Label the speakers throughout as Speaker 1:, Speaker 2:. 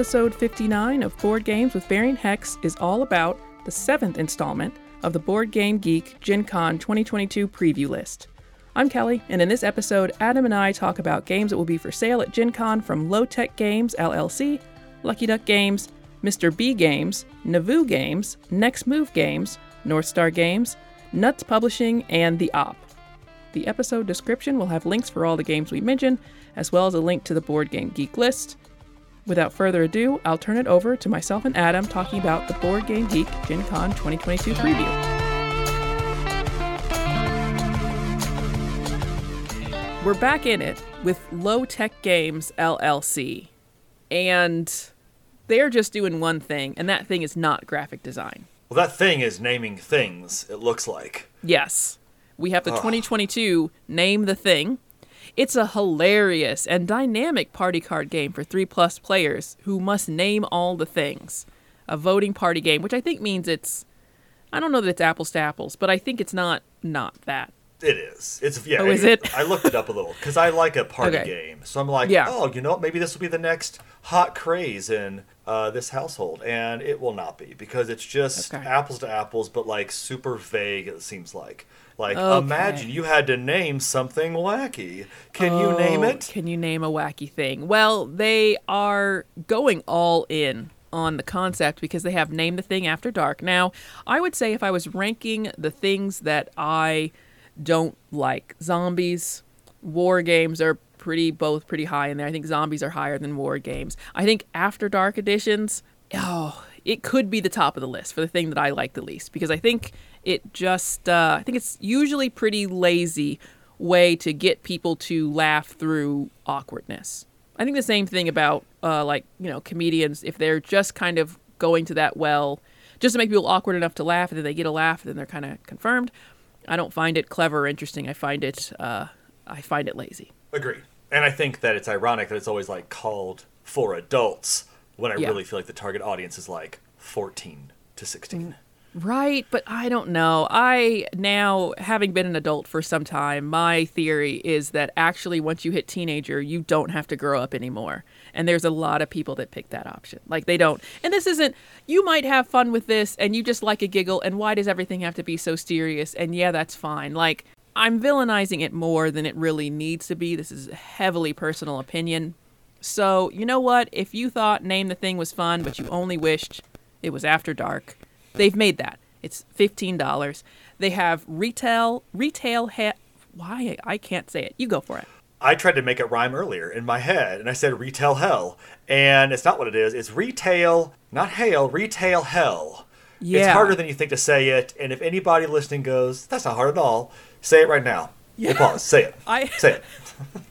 Speaker 1: episode 59 of Board Games with Variant Hex is all about the seventh installment of the Board Game Geek Gen Con 2022 preview list. I'm Kelly, and in this episode, Adam and I talk about games that will be for sale at Gen Con from Low Tech Games LLC, Lucky Duck Games, Mr. B Games, Nauvoo Games, Next Move Games, North Star Games, Nuts Publishing, and The Op. The episode description will have links for all the games we mention, as well as a link to the Board Game Geek list. Without further ado, I'll turn it over to myself and Adam talking about the Board Game Geek Gen Con 2022 preview. We're back in it with Low Tech Games LLC. And they're just doing one thing, and that thing is not graphic design.
Speaker 2: Well, that thing is naming things, it looks like.
Speaker 1: Yes. We have the 2022 Name the Thing. It's a hilarious and dynamic party card game for 3 plus players who must name all the things. A voting party game, which I think means it's I don't know that it's apples to apples, but I think it's not not that.
Speaker 2: It is. It's yeah.
Speaker 1: Oh, is it?
Speaker 2: I looked it up a little because I like a party
Speaker 1: Okay.
Speaker 2: game, so I'm like,
Speaker 1: Yeah.
Speaker 2: oh, you know, what? maybe this will be the next hot craze in uh, this household, and it will not be because it's just
Speaker 1: Okay.
Speaker 2: apples to apples, but like super vague. It seems like. Like,
Speaker 1: Okay.
Speaker 2: imagine you had to name something wacky. Can you name
Speaker 1: Oh,
Speaker 2: it?
Speaker 1: Can you name a wacky thing? Well, they are going all in on the concept because they have Name the Thing After Dark. Now, I would say if I was ranking the things that I don't like, zombies, war games are pretty both pretty high in there. I think zombies are higher than war games. I think After Dark editions, oh, it could be the top of the list for the thing that I like the least because I think it just uh, I think it's usually pretty lazy way to get people to laugh through awkwardness. I think the same thing about uh, like you know comedians if they're just kind of going to that well just to make people awkward enough to laugh and then they get a laugh and then they're kind of confirmed. I don't find it clever or interesting. I find it uh, I find it lazy.
Speaker 2: Agree. And I think that it's ironic that it's always like called for adults when I
Speaker 1: Yeah.
Speaker 2: really feel like the target audience is like 14 to 16.
Speaker 1: Right, but I don't know. I now, having been an adult for some time, my theory is that actually once you hit teenager, you don't have to grow up anymore. And there's a lot of people that pick that option. Like they don't. And this isn't, you might have fun with this and you just like a giggle, and why does everything have to be so serious? And yeah, that's fine. Like, I'm villainizing it more than it really needs to be. This is a heavily personal opinion. So, you know what? If you thought Name the Thing was fun, but you only wished it was after dark, they've made that. It's $15. They have retail, retail, ha- why? I can't say it. You go for it.
Speaker 2: I tried to make it rhyme earlier in my head, and I said retail hell, and it's not what it is. It's retail, not hail, retail hell.
Speaker 1: Yeah.
Speaker 2: It's harder than you think to say it, and if anybody listening goes, "That's not hard at all," say it right now. We'll pause. Say it.
Speaker 1: I-
Speaker 2: say it.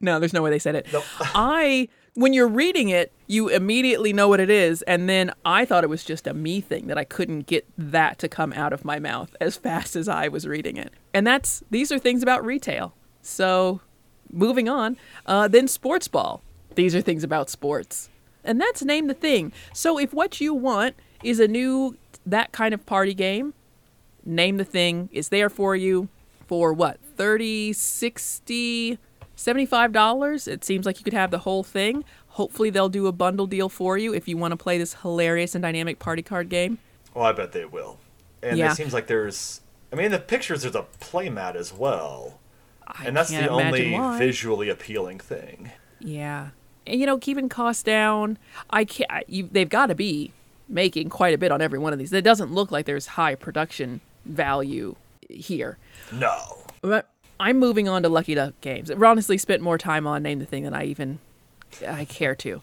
Speaker 1: No, there's no way they said it.
Speaker 2: Nope.
Speaker 1: I, when you're reading it, you immediately know what it is. And then I thought it was just a me thing that I couldn't get that to come out of my mouth as fast as I was reading it. And that's, these are things about retail. So moving on, uh, then sports ball. These are things about sports. And that's name the thing. So if what you want is a new, that kind of party game, name the thing is there for you for what 30 60 $75 it seems like you could have the whole thing hopefully they'll do a bundle deal for you if you want to play this hilarious and dynamic party card game
Speaker 2: Well, I bet they will. And
Speaker 1: Yeah.
Speaker 2: it seems like there's. I mean, the pictures, there's a playmat as well,
Speaker 1: I
Speaker 2: and that's the only
Speaker 1: why.
Speaker 2: visually appealing thing.
Speaker 1: yeah and you know keeping costs down i can't you, they've got to be making quite a bit on every one of these it doesn't look like there's high production value here
Speaker 2: No.
Speaker 1: But I'm moving on to Lucky Duck games. I've honestly spent more time on Name the Thing than I even I care to.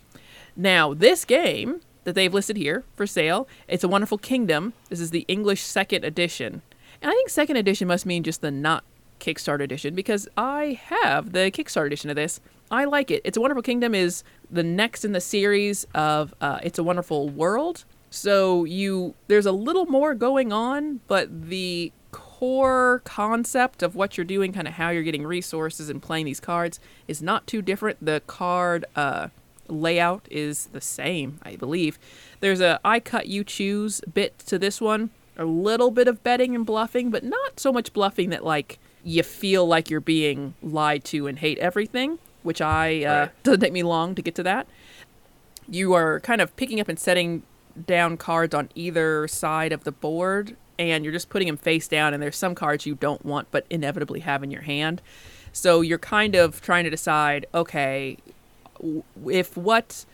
Speaker 1: Now, this game that they've listed here for sale, it's a Wonderful Kingdom. This is the English second edition. And I think second edition must mean just the not Kickstarter edition because I have the Kickstarter edition of this. I like it. It's a Wonderful Kingdom is the next in the series of uh, It's a Wonderful World. So you there's a little more going on, but the core concept of what you're doing, kind of how you're getting resources and playing these cards, is not too different. The card uh, layout is the same, I believe. There's a I cut you choose bit to this one. A little bit of betting and bluffing, but not so much bluffing that like you feel like you're being lied to and hate everything, which I uh,
Speaker 2: Right.
Speaker 1: doesn't take me long to get to that. you are kind of picking up and setting down cards on either side of the board, and you're just putting them face down. And there's some cards you don't want, but inevitably have in your hand. So you're kind of trying to decide, okay, if what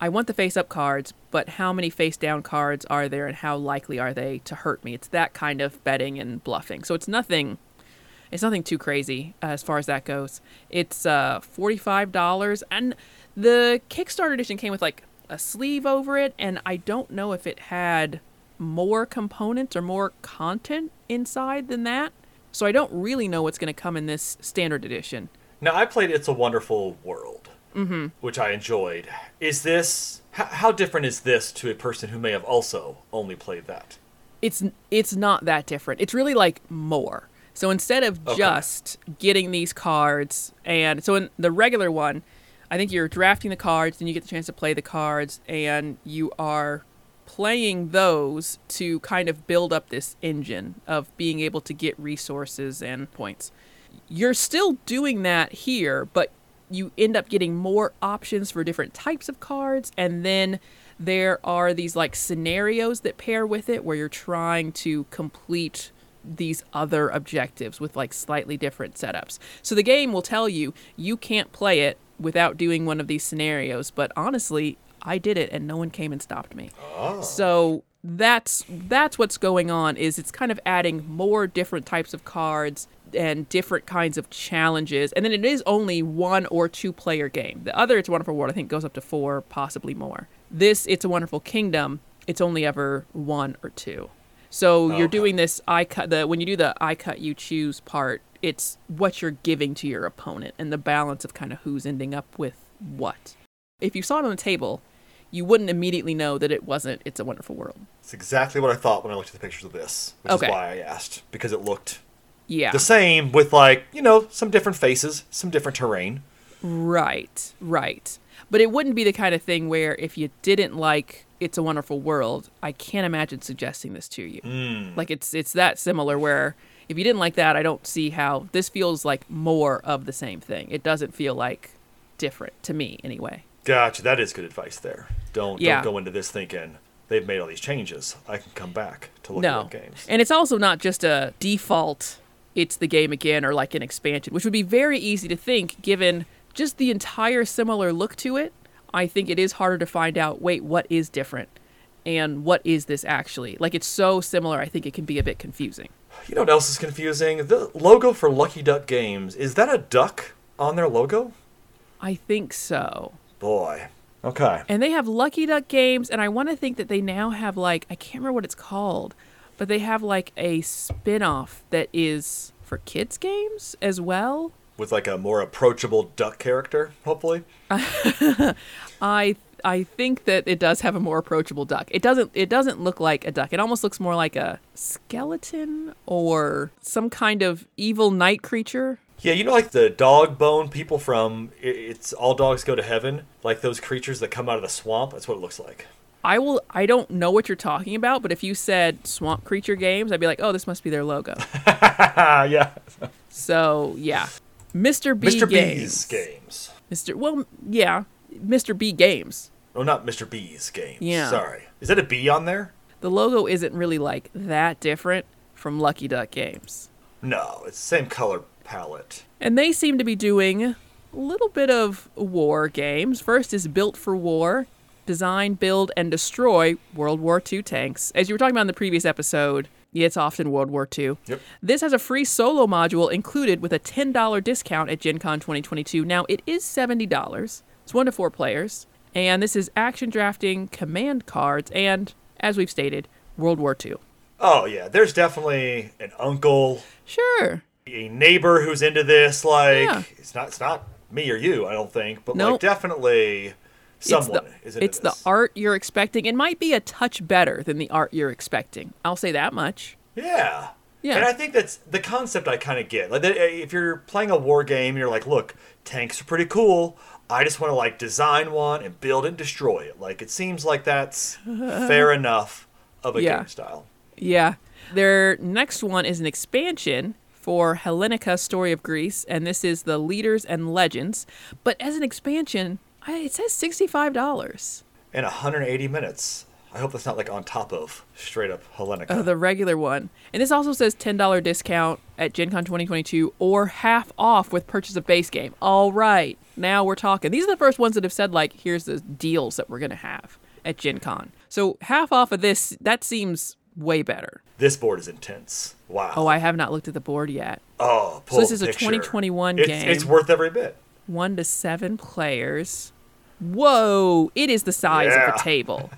Speaker 1: I want the face up cards, but how many face down cards are there, and how likely are they to hurt me? It's that kind of betting and bluffing. So it's nothing. It's nothing too crazy uh, as far as that goes. It's uh, forty-five dollars, and the Kickstarter edition came with like a sleeve over it, and I don't know if it had more components or more content inside than that. So I don't really know what's going to come in this standard edition.
Speaker 2: Now I played It's a Wonderful World, mm-hmm. which I enjoyed. Is this h- how different is this to a person who may have also only played that?
Speaker 1: It's it's not that different. It's really like more. So instead of
Speaker 2: Okay.
Speaker 1: just getting these cards, and so in the regular one, I think you're drafting the cards, and you get the chance to play the cards, and you are playing those to kind of build up this engine of being able to get resources and points. You're still doing that here, but you end up getting more options for different types of cards, and then there are these like scenarios that pair with it where you're trying to complete these other objectives with like slightly different setups. So the game will tell you you can't play it without doing one of these scenarios, but honestly, I did it and no one came and stopped me. Oh. So that's that's what's going on is it's kind of adding more different types of cards and different kinds of challenges. And then it is only one or two player game. The other It's a Wonderful World I think goes up to 4, possibly more. This It's a Wonderful Kingdom, it's only ever one or two. So oh, you're
Speaker 2: Okay.
Speaker 1: doing this I cut the when you do the I cut you choose part, it's what you're giving to your opponent and the balance of kind of who's ending up with what. If you saw it on the table, you wouldn't immediately know that it wasn't It's a Wonderful World.
Speaker 2: It's exactly what I thought when I looked at the pictures of this, which
Speaker 1: Okay.
Speaker 2: is why I asked because it looked
Speaker 1: Yeah.
Speaker 2: the same with like you know some different faces, some different terrain.
Speaker 1: Right, right. But it wouldn't be the kind of thing where if you didn't like It's a Wonderful World, I can't imagine suggesting this to you. Hmm. Like it's it's that similar where if you didn't like that, I don't see how this feels like more of the same thing. It doesn't feel like different to me anyway.
Speaker 2: Gotcha. That is good advice there. Don't
Speaker 1: Yeah.
Speaker 2: don't go into this thinking they've made all these changes. I can come back to look
Speaker 1: no.
Speaker 2: at games.
Speaker 1: And it's also not just a default it's the game again or like an expansion, which would be very easy to think given just the entire similar look to it. I think it is harder to find out, wait, what is different? And what is this actually? Like it's so similar, I think it can be a bit confusing.
Speaker 2: You know what else is confusing? The logo for Lucky Duck Games is that a duck on their logo?
Speaker 1: I think so.
Speaker 2: Boy. Okay.
Speaker 1: And they have Lucky Duck games, and I want to think that they now have like I can't remember what it's called, but they have like a spin-off that is for kids games as well.
Speaker 2: With like a more approachable duck character, hopefully.
Speaker 1: I I think that it does have a more approachable duck. It doesn't it doesn't look like a duck. It almost looks more like a skeleton or some kind of evil night creature.
Speaker 2: Yeah, you know, like the dog bone people from It's All Dogs Go to Heaven? Like those creatures that come out of the swamp? That's what it looks like.
Speaker 1: I will I don't know what you're talking about, but if you said swamp creature games, I'd be like, "Oh, this must be their logo."
Speaker 2: Ah, yeah.
Speaker 1: so, yeah. Mr. B
Speaker 2: Mr.
Speaker 1: games.
Speaker 2: B's games.
Speaker 1: Mr. Well, yeah, Mr. B games.
Speaker 2: Oh, not Mr. B's games.
Speaker 1: Yeah.
Speaker 2: Sorry. Is that a B on there?
Speaker 1: The logo isn't really like that different from Lucky Duck Games.
Speaker 2: No, it's the same color palette.
Speaker 1: And they seem to be doing a little bit of war games. First is Built for War, design, build, and destroy World War II tanks. As you were talking about in the previous episode, it's often World War II.
Speaker 2: Yep.
Speaker 1: This has a free solo module included with a $10 discount at Gen Con 2022. Now, it is $70. It's one to four players. And this is action drafting, command cards, and, as we've stated, World War II.
Speaker 2: Oh, yeah. There's definitely an uncle,
Speaker 1: Sure.
Speaker 2: a neighbor who's into this. Like,
Speaker 1: Yeah.
Speaker 2: it's not it's not me or you, I don't think, but
Speaker 1: Nope.
Speaker 2: like definitely someone
Speaker 1: it's the,
Speaker 2: into
Speaker 1: it's the art you're expecting. It might be a touch better than the art you're expecting. I'll say that much.
Speaker 2: Yeah.
Speaker 1: Yeah.
Speaker 2: And I think that's the concept I kind of get. Like, eh, if you're playing a war game, you're like, look, tanks are pretty cool. I just want to like design one and build and destroy it. Like, it seems like that's fair enough of a
Speaker 1: Yeah.
Speaker 2: game style.
Speaker 1: Yeah. Their next one is an expansion for Hellenica Story of Greece, and this is the Leaders and Legends. But as an expansion, I, it says $65.
Speaker 2: And 180 minutes. I hope that's not like on top of straight up Hellenica.
Speaker 1: Uh, the regular one. And this also says $10 discount at Gen Con 2022 or half off with purchase of base game. All right. Now we're talking. These are the first ones that have said, like, here's the deals that we're going to have at Gen Con. So half off of this, that seems way better.
Speaker 2: this board is intense. Wow.
Speaker 1: Oh, I have not looked at the board yet.
Speaker 2: Oh, pull
Speaker 1: this is a
Speaker 2: picture.
Speaker 1: 2021
Speaker 2: it's,
Speaker 1: game.
Speaker 2: It's worth every bit.
Speaker 1: One to seven players. Whoa, it is the size of a table.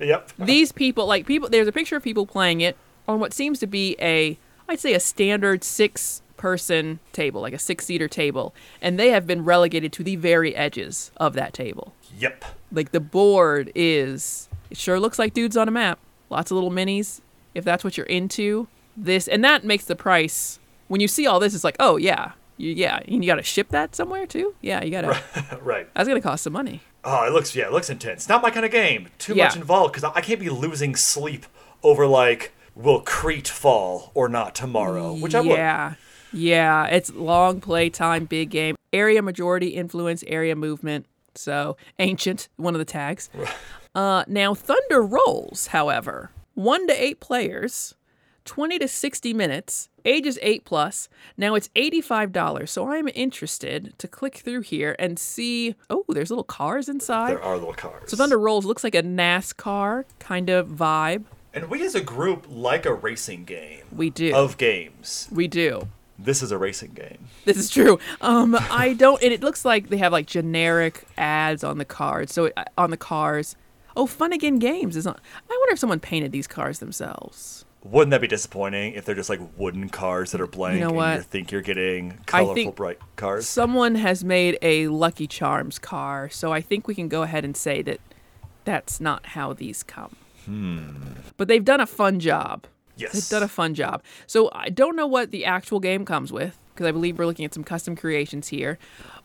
Speaker 2: Yep.
Speaker 1: These people, like people, there's a picture of people playing it on what seems to be a, I'd say a standard six person table, like a six seater table. And they have been relegated to the very edges of that table.
Speaker 2: Yep.
Speaker 1: Like the board is, it sure looks like dudes on a map. Lots of little minis. If that's what you're into, this, and that makes the price, when you see all this, it's like, oh yeah, you, yeah, you got to ship that somewhere too? Yeah, you got to.
Speaker 2: right.
Speaker 1: That's gonna cost some money.
Speaker 2: Oh, it looks yeah, it looks intense. Not my kind of game. Too
Speaker 1: Yeah.
Speaker 2: much involved because I can't be losing sleep over like will Crete fall or not tomorrow, which I would.
Speaker 1: yeah, yeah. It's long play time, big game, area majority influence, area movement. So ancient, one of the tags. Uh, now Thunder rolls, however, one to eight players, twenty to sixty minutes, ages eight plus. Now it's eighty-five dollars. So I'm interested to click through here and see. Oh, there's little cars inside.
Speaker 2: There are little cars.
Speaker 1: So Thunder rolls looks like a NASCAR kind of vibe.
Speaker 2: and we as a group like a racing game
Speaker 1: We do.
Speaker 2: of games.
Speaker 1: we do.
Speaker 2: This is a racing game.
Speaker 1: This is true. Um, I don't, and it looks like they have like generic ads on the cards. So it, on the cars, oh, Fun Again Games is on. I wonder if someone painted these cars themselves.
Speaker 2: Wouldn't that be disappointing if they're just like wooden cars that are blank you
Speaker 1: know
Speaker 2: and you think you're getting colorful, bright cars?
Speaker 1: Someone has made a Lucky Charms car, so I think we can go ahead and say that that's not how these come. Hmm. But they've done a fun job.
Speaker 2: Yes.
Speaker 1: They've done a fun job. So I don't know what the actual game comes with because I believe we're looking at some custom creations here.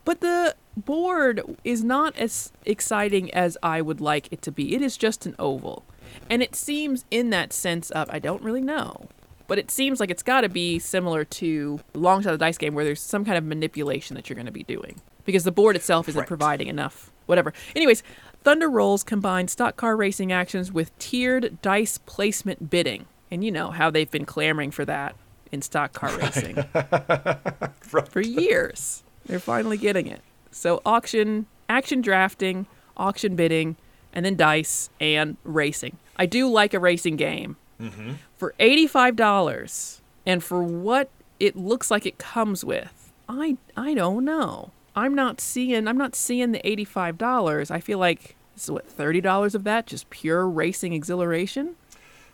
Speaker 1: But the board is not as exciting as I would like it to be. It is just an oval. And it seems in that sense of I don't really know. But it seems like it's got to be similar to Long Shot of the Dice game where there's some kind of manipulation that you're going to be doing because the board itself isn't
Speaker 2: Right.
Speaker 1: providing enough. Whatever. Anyways, Thunder Rolls combine stock car racing actions with tiered dice placement bidding. And you know how they've been clamoring for that in stock car racing for years. They're finally getting it. So auction, action drafting, auction bidding, and then dice and racing. I do like a racing game. Mm-hmm. For $85 and for what it looks like it comes with, I I don't know. I'm not seeing I'm not seeing the $85. I feel like this is what $30 of that just pure racing exhilaration?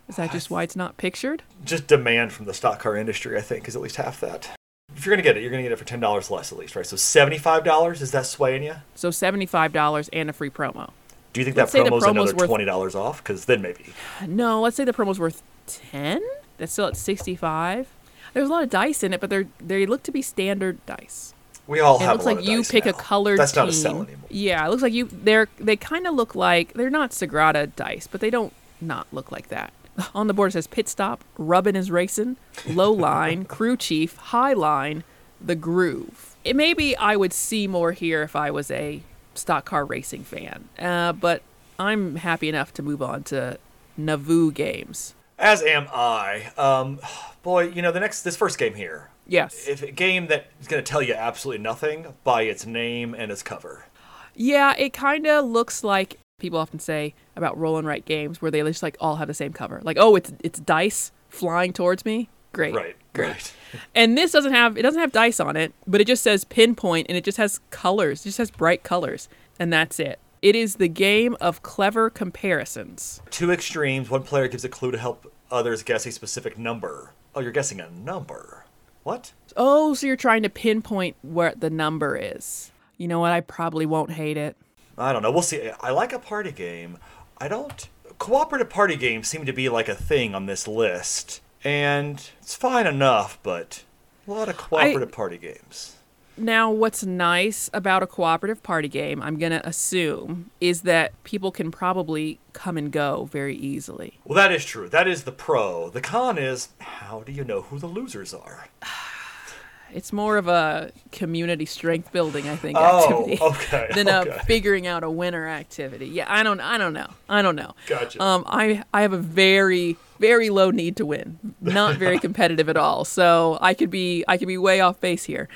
Speaker 1: Is that just why it's not pictured?
Speaker 2: just demand from the stock car industry, I think, is at least half that. If you're gonna get it, you're gonna get it for ten dollars less at least, right? So seventy-five dollars is that swaying you?
Speaker 1: So $75 and a free promo.
Speaker 2: Do you think
Speaker 1: Let's
Speaker 2: that promo's
Speaker 1: promo's
Speaker 2: another
Speaker 1: worth-
Speaker 2: twenty dollars off? Because then maybe.
Speaker 1: No, let's say the promo's worth ten. That's still at sixty-five. There's a lot of dice in it, but they're they look to be standard dice.
Speaker 2: We all
Speaker 1: And it
Speaker 2: have.
Speaker 1: looks
Speaker 2: a
Speaker 1: like you pick a
Speaker 2: now.
Speaker 1: colored
Speaker 2: That's
Speaker 1: team.
Speaker 2: not a sell anymore.
Speaker 1: Yeah, it looks like you. They're they kind of look like they're not Sagrada dice, but they don't not look like that. On the board it says pit stop, rubbin is racing, low line, crew chief, high line, the groove. It maybe I would see more here if I was a stock car racing fan, uh, but I'm happy enough to move on to Nauvoo games.
Speaker 2: As am I. Um, boy, you know the next this first game here.
Speaker 1: Yes.
Speaker 2: If a game that is gonna tell you absolutely nothing by its name and its cover.
Speaker 1: Yeah, it kind of looks like people often say about roll and write games where they just like all have the same cover. Like, oh, it's it's dice flying towards me. Great.
Speaker 2: Right.
Speaker 1: Great.
Speaker 2: Right.
Speaker 1: And this doesn't have it doesn't have dice on it, but it just says pinpoint and it just has colors. It just has bright colors, and that's it. It is the game of clever comparisons.
Speaker 2: Two extremes. One player gives a clue to help others guess a specific number. Oh, you're guessing a number. What?
Speaker 1: Oh, so you're trying to pinpoint where the number is. You know what? I probably won't hate it.
Speaker 2: I don't know. We'll see. I like a party game. I don't. Cooperative party games seem to be like a thing on this list, and it's fine enough, but a lot of cooperative party games.
Speaker 1: Now, what's nice about a cooperative party game, I'm going to assume, is that people can probably come and go very easily.
Speaker 2: Well, that is true. That is the pro. The con is how do you know who the losers are?
Speaker 1: it's more of a community strength building, I think,
Speaker 2: Oh,
Speaker 1: activity
Speaker 2: okay,
Speaker 1: than a figuring out a winner activity. Yeah, I don't, I don't know, I don't know.
Speaker 2: Gotcha.
Speaker 1: Um, I, I have a very, very low need to win, not very competitive at all. So I could be, I could be way off base here.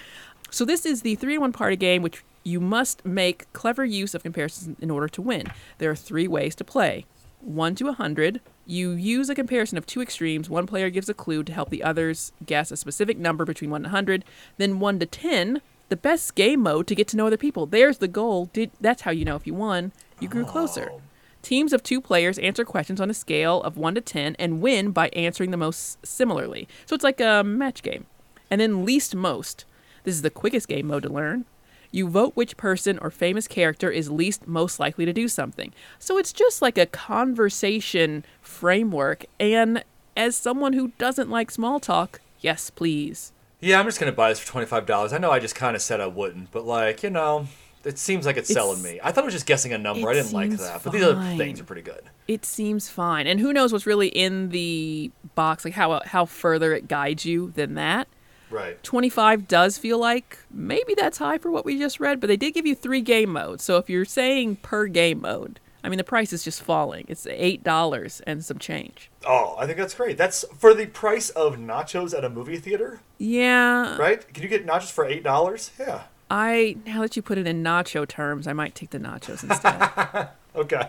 Speaker 1: So this is the three in one party game, which you must make clever use of comparisons in order to win. There are three ways to play. One to a hundred. You use a comparison of two extremes. One player gives a clue to help the others guess a specific number between one and hundred. Then one to ten. The best game mode to get to know other people. There's the goal. Did that's how you know if you won. You grew closer. Oh, Teams of two players answer questions on a scale of 1 to 10 and win by answering the most similarly. So it's like a match game. And then least most. This is the quickest game mode to learn. You vote which person or famous character is least most likely to do something. So it's just like a conversation framework. And as someone who doesn't like small talk, yes, please.
Speaker 2: Yeah, I'm just gonna buy this for twenty five dollars. I know I just kind of said I wouldn't, but like you know, it seems like it's, selling me. I thought it was just guessing a number. I didn't like that, but these other things are pretty good.
Speaker 1: It seems fine. And who knows what's really in the box, like how how further it guides you than that.
Speaker 2: Right.
Speaker 1: 25 does feel like maybe that's high for what we just read, but they did give you three game modes. So if you're saying per game mode, I mean, the price is just falling. It's $8 and some change.
Speaker 2: Oh, I think that's great. That's for the price of nachos at a movie theater,
Speaker 1: Yeah.
Speaker 2: right? Can you get nachos for eight dollars? Yeah.
Speaker 1: I, now that you put it in nacho terms, I might take the nachos instead.
Speaker 2: Okay.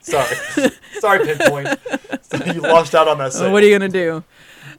Speaker 2: Sorry. Sorry, Pinpoint. you lost out on that.
Speaker 1: Uh,
Speaker 2: Sale.
Speaker 1: what are you going to do?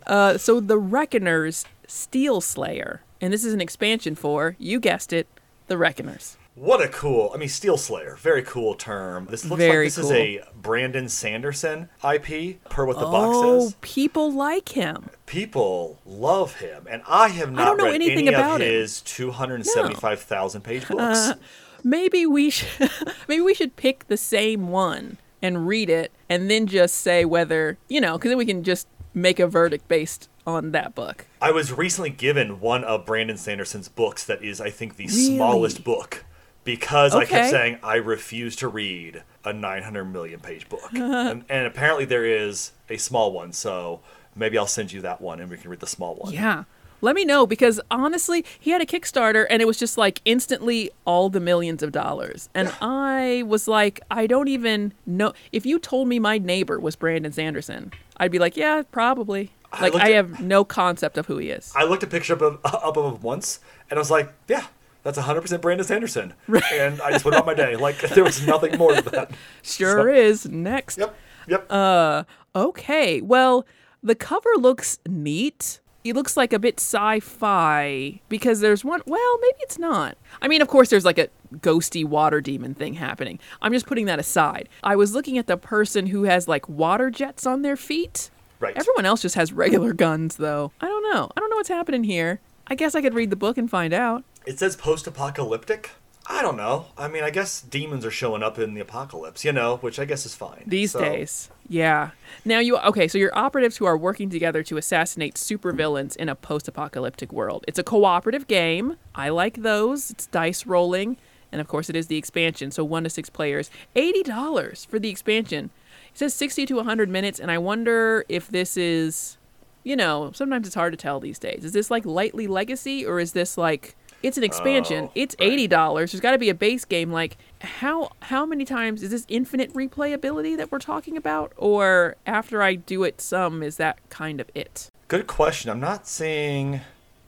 Speaker 1: Uh, so the Reckoners Steel Slayer. And this is an expansion for, you guessed it, the Reckoners.
Speaker 2: What a cool, I mean, Steel Slayer, very cool term. This looks
Speaker 1: Very
Speaker 2: like this
Speaker 1: cool.
Speaker 2: is a Brandon Sanderson IP, per what the
Speaker 1: oh,
Speaker 2: box says.
Speaker 1: people like him.
Speaker 2: People love him, and I have not I
Speaker 1: don't know
Speaker 2: read
Speaker 1: anything
Speaker 2: any
Speaker 1: about
Speaker 2: of his 275,000 page books.
Speaker 1: maybe we should maybe we should pick the same one and read it and then just say whether you know because then we can just make a verdict based on that book
Speaker 2: I was recently given one of Brandon Sanderson's books that is, I think, the
Speaker 1: Really?
Speaker 2: smallest book because I kept saying I refuse to read a 900 million page book. and, and apparently there is a small one, so maybe I'll send you that one and we can read the small one.
Speaker 1: yeah let me know because honestly he had a kickstarter and it was just like instantly all the millions of dollars and i was like i don't even know if you told me my neighbor was brandon sanderson i'd be like yeah probably like i
Speaker 2: at-
Speaker 1: have no concept of who he is
Speaker 2: I looked a picture up of, up of him once and I was like, yeah. That's 100% Brandon Sanderson. And I just went on my day. Like, there was nothing more to that.
Speaker 1: sure
Speaker 2: So-
Speaker 1: is next
Speaker 2: Yep. Yep.
Speaker 1: Uh, Okay, well, the cover looks neat. It looks like a bit sci-fi because there's one. Well, maybe it's not. I mean, of course, there's like a ghosty water demon thing happening. I'm just putting that aside. I was looking at the person who has like water jets on their feet.
Speaker 2: Right.
Speaker 1: Everyone else just has regular guns, though. I don't know. I don't know what's happening here. I guess I could read the book and find out.
Speaker 2: It says post-apocalyptic. I don't know. I mean, I guess demons are showing up in the apocalypse, you know, which I guess is fine.
Speaker 1: These
Speaker 2: So,
Speaker 1: days. Yeah. Now you okay, so you're operatives who are working together to assassinate supervillains in a post-apocalyptic world. It's a cooperative game. I like those. It's dice rolling, and of course it is the expansion, so 1 to 6 players. $80 for the expansion. It says 60 to 100 minutes and I wonder if this is you know, sometimes it's hard to tell these days. Is this like lightly legacy or is this like it's an expansion.
Speaker 2: Oh,
Speaker 1: it's
Speaker 2: right.
Speaker 1: eighty dollars. There's got to be a base game. Like how how many times is this infinite replayability that we're talking about, or after I do it some is that kind of it?
Speaker 2: Good question. I'm not seeing.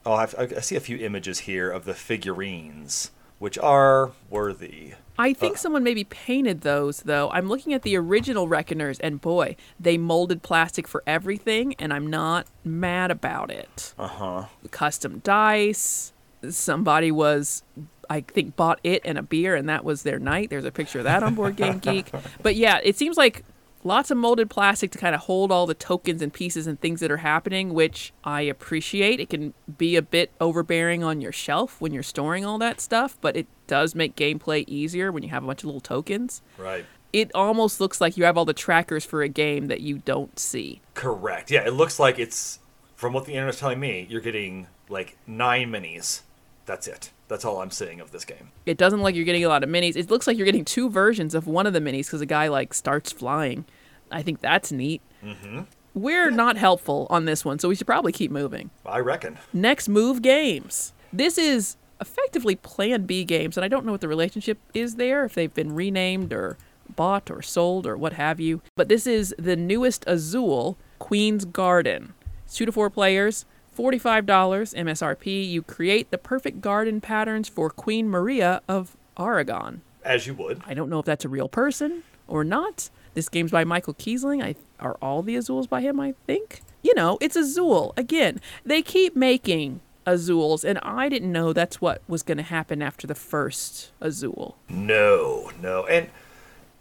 Speaker 2: Oh, I've, I I see a few images here of the figurines, which are worthy.
Speaker 1: I think someone maybe painted those though. I'm looking at the original Reckoners, and boy, they molded plastic for everything, and I'm not mad about it.
Speaker 2: Uh huh.
Speaker 1: Custom dice. Somebody was, I think, bought it and a beer, and that was their night. There's a picture of that on Board Game Geek. But yeah, it seems like lots of molded plastic to kind of hold all the tokens and pieces and things that are happening, which I appreciate. It can be a bit overbearing on your shelf when you're storing all that stuff, but it does make gameplay easier when you have a bunch of little tokens.
Speaker 2: Right.
Speaker 1: It almost looks like you have all the trackers for a game that you don't see.
Speaker 2: Correct. Yeah, it looks like it's from what the internet's telling me. You're getting like nine minis. That's it. That's all I'm seeing of this game.
Speaker 1: It doesn't look like you're getting a lot of minis. It looks like you're getting two versions of one of the minis because a guy like starts flying. I think that's neat.
Speaker 2: Mm-hmm.
Speaker 1: we're not helpful on this one, so we should probably keep moving.
Speaker 2: I reckon.
Speaker 1: Next move games. This is effectively Plan B games, and I don't know what the relationship is there, if they've been renamed or bought or sold or what have you. But this is the newest Azul, Queen's Garden. It's two to four players, $45 MSRP. You create the perfect garden patterns for Queen Maria of Aragon.
Speaker 2: As you would.
Speaker 1: I don't know if that's a real person or not. This game's by Michael Kiesling. I are all the Azules by him, I think. You know, it's Azul. Again, they keep making Azules, and I didn't know that's what was going to happen after the first Azul.
Speaker 2: No, no. And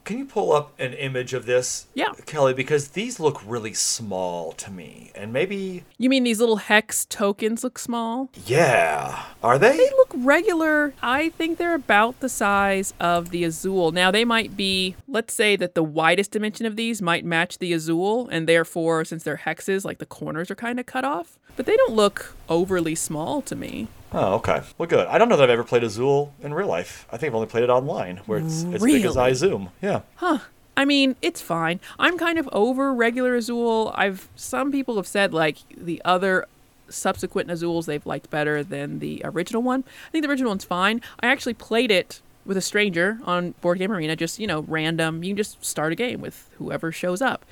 Speaker 2: can you pull up an image of this?
Speaker 1: Yeah.
Speaker 2: Kelly, because these look really small to me. And maybe
Speaker 1: You mean these little hex tokens look small?
Speaker 2: yeah. Are they?
Speaker 1: They look regular. I think they're about the size of the Azul. Now, they might be, let's say that the widest dimension of these might match the Azul, and therefore, since they're hexes, like the corners are kind of cut off. But they don't look overly small to me.
Speaker 2: Oh, okay. Well, good. I don't know that I've ever played Azul in real life. I think I've only played it online, where it's as big as
Speaker 1: Really?
Speaker 2: I zoom. Yeah. Huh.
Speaker 1: I mean, it's fine. I'm kind of over regular Azul. I've some people have said like the other subsequent Azuls they've liked better than the original one. I think the original one's fine. I actually played it with a stranger on Board Game Arena, just you know, random. You can just start a game with whoever shows up,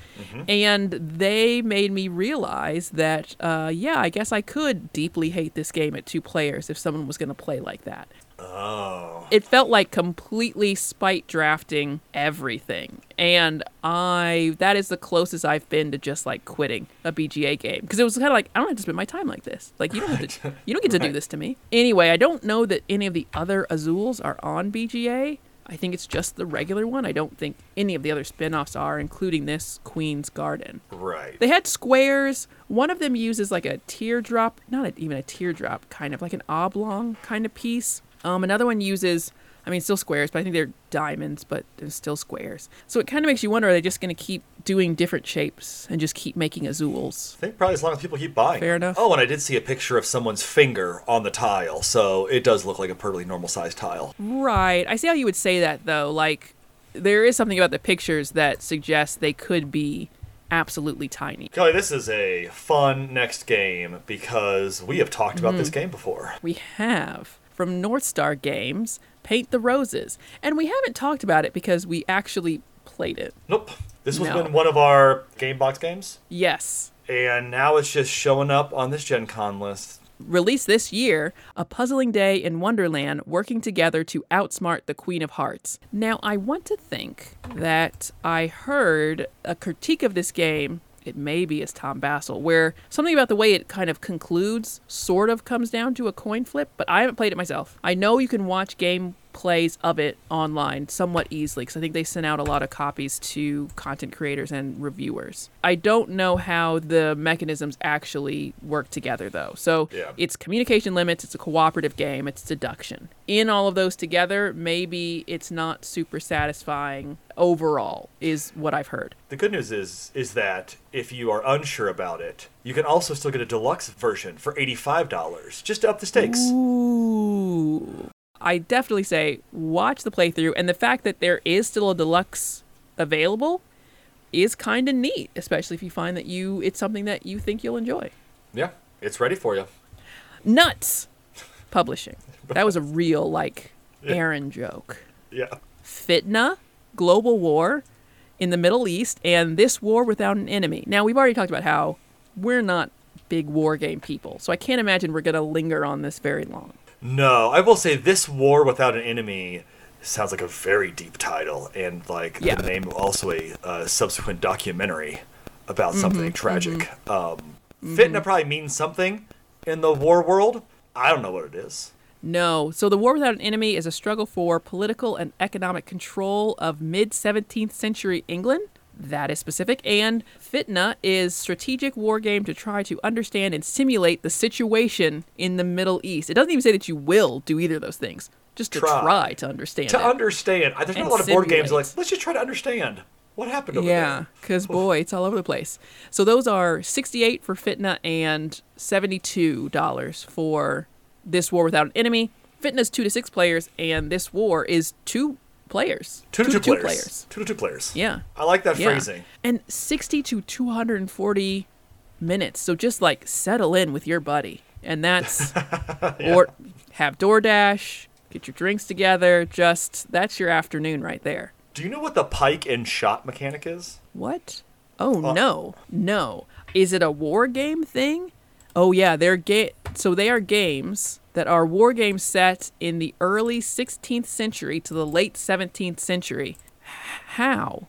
Speaker 1: and they made me realize that uh, yeah, I guess I could deeply hate this game at two players if someone was going to play like that
Speaker 2: Oh.
Speaker 1: it felt like completely spite drafting everything. And i that is the closest i've been to just like quitting a bga game. Because it was kind of like i don't have to spend my time like this. Like you don't have to you don't get to do this to me. Anyway i don't know that any of the other Azules are on bga i think it's just the regular one. I don't think any of the other spin-offs are including this queen's garden.
Speaker 2: Right.
Speaker 1: they had squares. One of them uses like a teardrop, not a, even a teardrop, kind of like an oblong kind of piece. Um, another one uses, I mean, still squares, but I think they're diamonds, but they're still squares. So it kind of makes you wonder: are they just going to keep doing different shapes and just keep making azules?
Speaker 2: I think probably as long as people keep buying.
Speaker 1: Fair enough.
Speaker 2: Oh, and I did see a picture of someone's finger on the tile, so it does look like a perfectly normal sized tile.
Speaker 1: Right. I see how you would say that though. Like, there is something about the pictures that suggests they could be absolutely tiny.
Speaker 2: Kelly, this is a fun next game because we have talked about
Speaker 1: Mm-hmm.
Speaker 2: this game before.
Speaker 1: we have from North Star Games Paint the Roses. And we haven't talked about it because we actually played it.
Speaker 2: Nope. This was
Speaker 1: No.
Speaker 2: been one of our game box games,
Speaker 1: Yes.
Speaker 2: and now it's just showing up on this Gen Con list.
Speaker 1: Released this year, A Puzzling Day in Wonderland working together to outsmart the Queen of Hearts. Now, I want to think that I heard a critique of this game. It may be as Tom Vasel, where something about the way it kind of concludes sort of comes down to a coin flip, but I haven't played it myself. I know you can watch game plays of it online somewhat easily because I think they sent out a lot of copies to content creators and reviewers. I don't know how the mechanisms actually work together though. So
Speaker 2: Yeah.
Speaker 1: it's communication limits, it's a cooperative game, it's deduction. In all of those together, maybe it's not super satisfying overall, is what I've heard.
Speaker 2: The good news is is that if you are unsure about it, you can also still get a deluxe version for $85 just to up the stakes.
Speaker 1: Ooh. I definitely say watch the playthrough, and the fact that there is still a deluxe available is kind of neat, especially if you find that you it's something that you think you'll enjoy.
Speaker 2: Yeah, it's ready for you.
Speaker 1: Nuts Publishing. That was a real like Aaron joke.
Speaker 2: Yeah.
Speaker 1: Fitna, global war in the Middle East, and this war without an enemy. Now, we've already talked about how we're not big war game people, so I can't imagine we're going to linger on this very long.
Speaker 2: No, I will say this war without an enemy sounds like a very deep title, and like
Speaker 1: Yeah.
Speaker 2: the name of also a uh, subsequent documentary about something tragic. Um, Fitna probably means something in the war world. I don't know what it is.
Speaker 1: No. So the war without an enemy is a struggle for political and economic control of mid 17th century England. That is specific. And Fitna is strategic war game to try to understand and simulate the situation in the Middle East. It doesn't even say that you will do either of those things. Just to
Speaker 2: Try.
Speaker 1: try, to understand
Speaker 2: To
Speaker 1: it.
Speaker 2: understand, I- there's not a lot of board games like let's just try to understand what happened over
Speaker 1: Yeah,
Speaker 2: there.
Speaker 1: Yeah, because boy, it's all over the place. So those are sixty-eight for Fitna and seventy-two dollars for this war without an enemy. Fitna's two to six players, and this war is two players.
Speaker 2: Two to two, players. Two to two players.
Speaker 1: Yeah.
Speaker 2: I like that
Speaker 1: Yeah.
Speaker 2: phrasing.
Speaker 1: And 60 to 240 minutes. So just like settle in with your buddy. And that's or have DoorDash, get your drinks together, just that's your afternoon right there.
Speaker 2: Do you know what the pike and shot mechanic is?
Speaker 1: What? Oh uh, no. No. Is it a war game thing? Oh yeah, they're ga- so they are games that are war games set in the early 16th century to the late 17th century. How?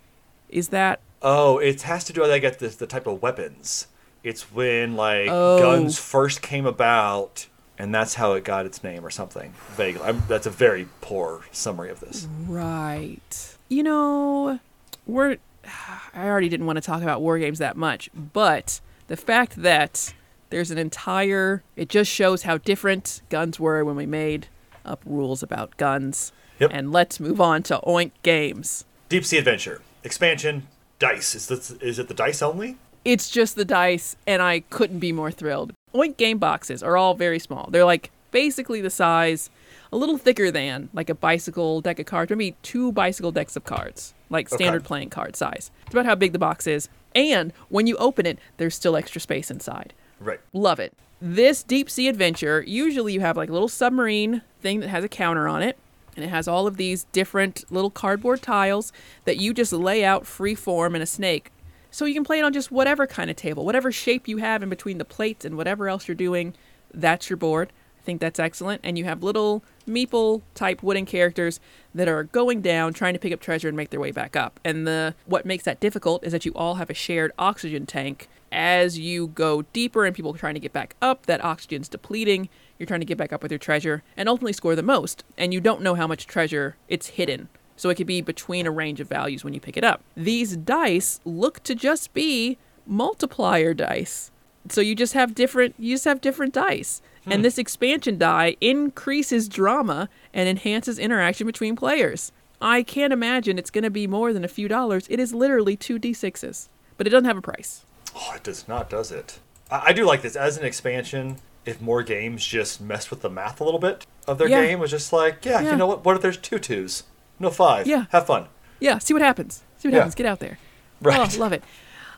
Speaker 1: Is that
Speaker 2: Oh, it has to do with I get this the type of weapons. It's when like
Speaker 1: Oh.
Speaker 2: guns first came about, and that's how it got its name or something. Vaguely, I'm, that's a very poor summary of this.
Speaker 1: Right. You know, we're. I already didn't want to talk about war games that much, but the fact that there's an entire. It just shows how different guns were when we made up rules about guns.
Speaker 2: Yep.
Speaker 1: And let's move on to Oink Games.
Speaker 2: Deep Sea Adventure expansion dice. Is this is it the dice only?
Speaker 1: It's just the dice, and I couldn't be more thrilled. Oink game boxes are all very small. They're like basically the size, a little thicker than like a bicycle deck of cards, maybe two bicycle decks of cards, like standard
Speaker 2: Okay.
Speaker 1: playing card size. It's about how big the box is. And when you open it, there's still extra space inside.
Speaker 2: Right.
Speaker 1: Love it. This deep sea adventure, usually you have like a little submarine thing that has a counter on it, and it has all of these different little cardboard tiles that you just lay out free form in a snake. So you can play it on just whatever kind of table, whatever shape you have in between the plates and whatever else you're doing, that's your board. I think that's excellent. And you have little meeple type wooden characters that are going down trying to pick up treasure and make their way back up. And the what makes that difficult is that you all have a shared oxygen tank. As you go deeper and people are trying to get back up, that oxygen's depleting. You're trying to get back up with your treasure and ultimately score the most. And you don't know how much treasure it's hidden. So it could be between a range of values when you pick it up. These dice look to just be multiplier dice. So you just have different you just have different dice. And hmm. this expansion die increases drama and enhances interaction between players. I can't imagine it's going to be more than a few dollars. It is literally 2 d6s, but it doesn't have a price.
Speaker 2: Oh, it does not, does it? I, I do like this as an expansion. If more games just messed with the math a little bit of their
Speaker 1: Yeah.
Speaker 2: game, was just like, yeah,
Speaker 1: Yeah.
Speaker 2: you know what? What if there's two twos? No five.
Speaker 1: Yeah.
Speaker 2: Have fun.
Speaker 1: Yeah, see what happens. See what
Speaker 2: Yeah.
Speaker 1: happens. Get out there.
Speaker 2: Oh, right.
Speaker 1: Oh, love it.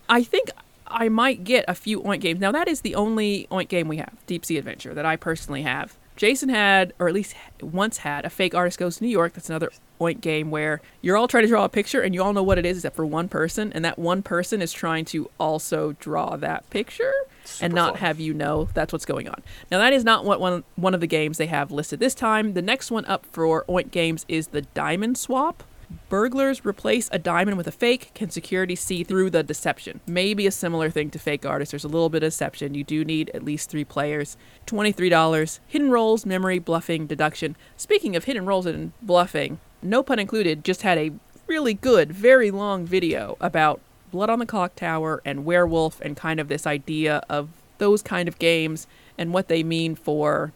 Speaker 1: I think I might get a few Oink games. Now, that is the only Oink game we have, Deep Sea Adventure, that I personally have. Jason had, or at least once had, a Fake Artist Goes to New York. That's another Oink game where you're all trying to draw a picture and you all know what it is except for one person, and that one person is trying to also draw that picture and not
Speaker 2: fun.
Speaker 1: have you know that's what's going on. Now, that is not what one, one of the games they have listed this time. The next one up for Oink games is the Diamond Swap. Burglars replace a diamond with a fake. Can security see through the deception? Maybe a similar thing to fake artists. There's a little bit of deception. You do need at least three players. $23. Hidden roles, memory, bluffing, deduction. Speaking of hidden roles and bluffing, no pun included, just had a really good, very long video about Blood on the Clock Tower and Werewolf and kind of this idea of those kind of games and what they mean for